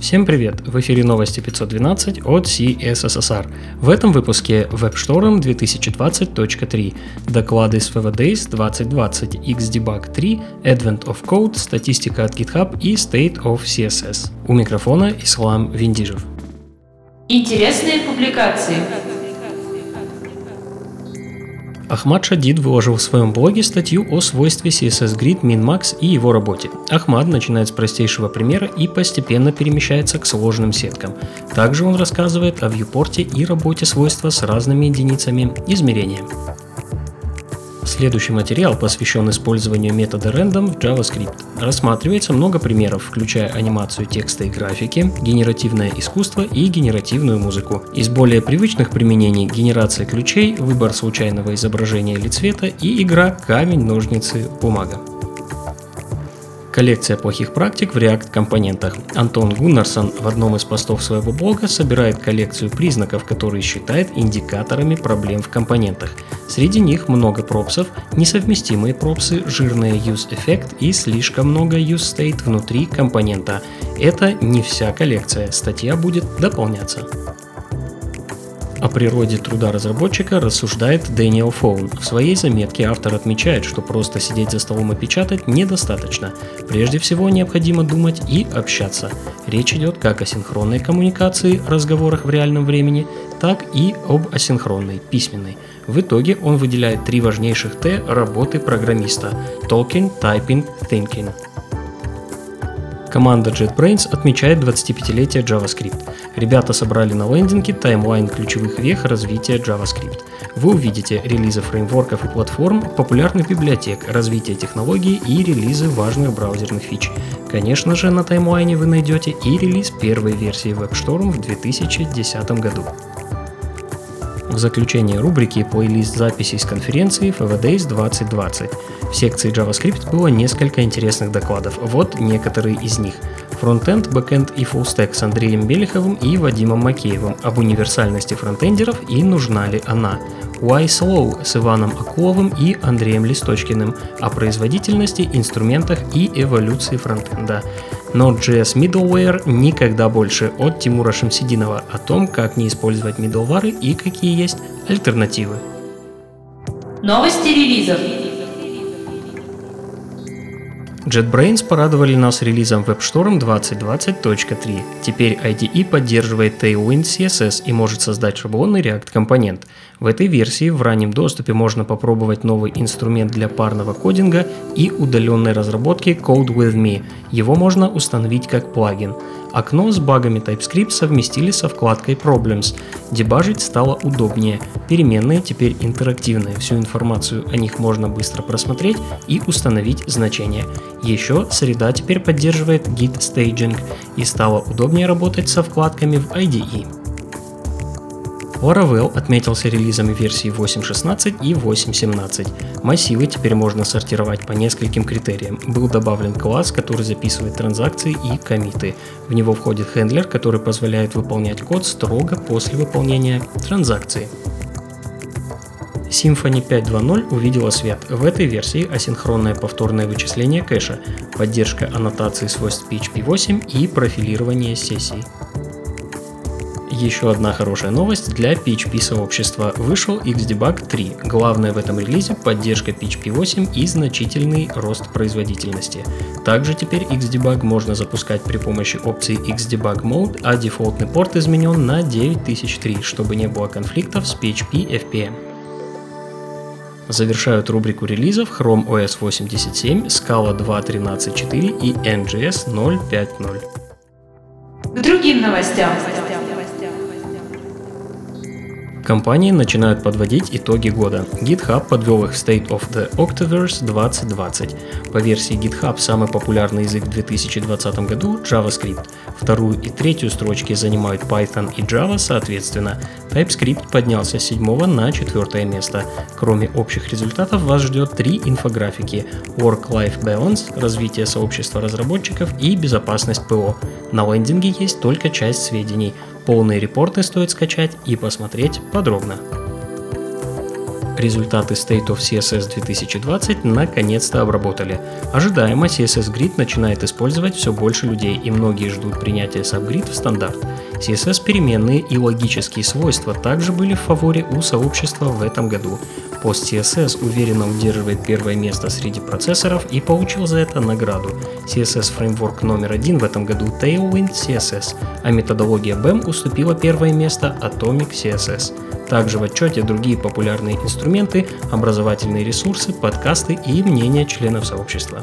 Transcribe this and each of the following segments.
Всем привет! В эфире новости 512 от CSSR. В этом выпуске WebStorm 2020.3, доклады с VVDays 2020, XDebug 3, Advent of Code, статистика от GitHub и State of CSS. У микрофона Ислам Виндижев. Интересные публикации. Ахмад Шадид выложил в своем блоге статью о свойстве CSS Grid MinMax и его работе. Ахмад начинает с простейшего примера и постепенно перемещается к сложным сеткам. Также он рассказывает о вьюпорте и работе свойства с разными единицами измерения. Следующий материал посвящен использованию метода random в JavaScript. Рассматривается много примеров, включая анимацию текста и графики, генеративное искусство и генеративную музыку. Из более привычных применений генерация ключей, выбор случайного изображения или цвета и игра камень, ножницы, бумага. Коллекция плохих практик в React-компонентах. Антон Гуннарсон в одном из постов своего блога собирает коллекцию признаков, которые считает индикаторами проблем в компонентах. Среди них много пропсов, несовместимые пропсы, жирные use effect и слишком много use state внутри компонента. Это не вся коллекция, статья будет дополняться. О природе труда разработчика рассуждает Дэниел Фоун. В своей заметке автор отмечает, что просто сидеть за столом и печатать недостаточно. Прежде всего необходимо думать и общаться. Речь идет как о синхронной коммуникации, разговорах в реальном времени, так и об асинхронной, письменной. В итоге он выделяет три важнейших Т работы программиста – talking, typing, thinking. Команда JetBrains отмечает 25-летие JavaScript. Ребята собрали на лендинге таймлайн ключевых вех развития JavaScript. Вы увидите релизы фреймворков и платформ, популярных библиотек, развитие технологий и релизы важных браузерных фич. Конечно же, на таймлайне вы найдете и релиз первой версии WebStorm в 2010 году. Заключение рубрики плейлист записей с конференции fwdays 2020. В секции JavaScript было несколько интересных докладов. Вот некоторые из них. Фронтенд, бэкенд и фуллстек с Андреем Белиховым и Вадимом Макеевым об универсальности фронтендеров и нужна ли она. Why Slow с Иваном Акуловым и Андреем Листочкиным о производительности, инструментах и эволюции фронтенда. Node.js Middleware никогда больше от Тимура Шамсидинова о том, как не использовать middleware и какие есть альтернативы. Новости релизов. JetBrains порадовали нас релизом WebStorm 2020.3. Теперь IDE поддерживает Tailwind CSS и может создать шаблонный React компонент. В этой версии в раннем доступе можно попробовать новый инструмент для парного кодинга и удаленной разработки Code With Me. Его можно установить как плагин. Окно с багами TypeScript совместили со вкладкой Problems. Дебажить стало удобнее. Переменные теперь интерактивные. Всю информацию о них можно быстро просмотреть и установить значения. Еще среда теперь поддерживает Git Staging и стало удобнее работать со вкладками в IDE. Laravel отметился релизами версии 8.16 и 8.17. Массивы теперь можно сортировать по нескольким критериям. Был добавлен класс, который записывает транзакции и комиты. В него входит хендлер, который позволяет выполнять код строго после выполнения транзакции. Symfony 5.2.0 увидела свет. В этой версии асинхронное повторное вычисление кэша, поддержка аннотации свойств PHP 8 и профилирование сессий. Еще одна хорошая новость для PHP сообщества. Вышел Xdebug 3. Главное в этом релизе – поддержка PHP 8 и значительный рост производительности. Также теперь Xdebug можно запускать при помощи опции Xdebug Mode, а дефолтный порт изменен на 9003, чтобы не было конфликтов с PHP FPM. Завершают рубрику релизов Chrome OS 87, Scala 2.13.4 и NGS 0.5.0. К другим новостям. Компании начинают подводить итоги года. GitHub подвел их State of the Octaverse 2020. По версии GitHub самый популярный язык в 2020 году – JavaScript. Вторую и третью строчки занимают Python и Java соответственно. TypeScript поднялся с 7 на 4 место. Кроме общих результатов вас ждет три инфографики – Work-Life Balance, развитие сообщества разработчиков и безопасность ПО. На лендинге есть только часть сведений – Полные репорты стоит скачать и посмотреть подробно. Результаты State of CSS 2020 наконец-то обработали. Ожидаемо CSS Grid начинает использовать все больше людей, и многие ждут принятия SubGrid в стандарт. CSS переменные и логические свойства также были в фаворе у сообщества в этом году. Post CSS уверенно удерживает первое место среди процессоров и получил за это награду. CSS фреймворк номер один в этом году Tailwind CSS, а методология BEM уступила первое место Atomic CSS. Также в отчете другие популярные инструменты, образовательные ресурсы, подкасты и мнения членов сообщества.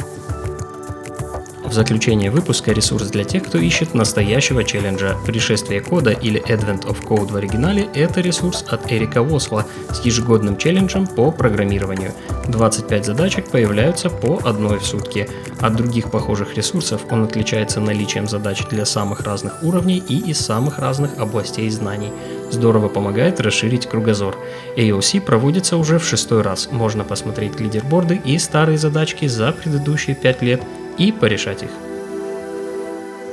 В заключение выпуска ресурс для тех, кто ищет настоящего челленджа. Пришествие кода или Advent of Code в оригинале – это ресурс от Эрика Восла с ежегодным челленджем по программированию. 25 задачек появляются по одной в сутки. От других похожих ресурсов он отличается наличием задач для самых разных уровней и из самых разных областей знаний. Здорово помогает расширить кругозор. AOC проводится уже в шестой раз. Можно посмотреть лидерборды и старые задачки за предыдущие 5 лет и порешать их.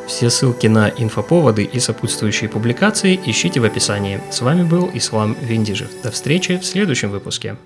Все ссылки на инфоповоды и сопутствующие публикации ищите в описании. С вами был Ислам Виндижев. До встречи в следующем выпуске.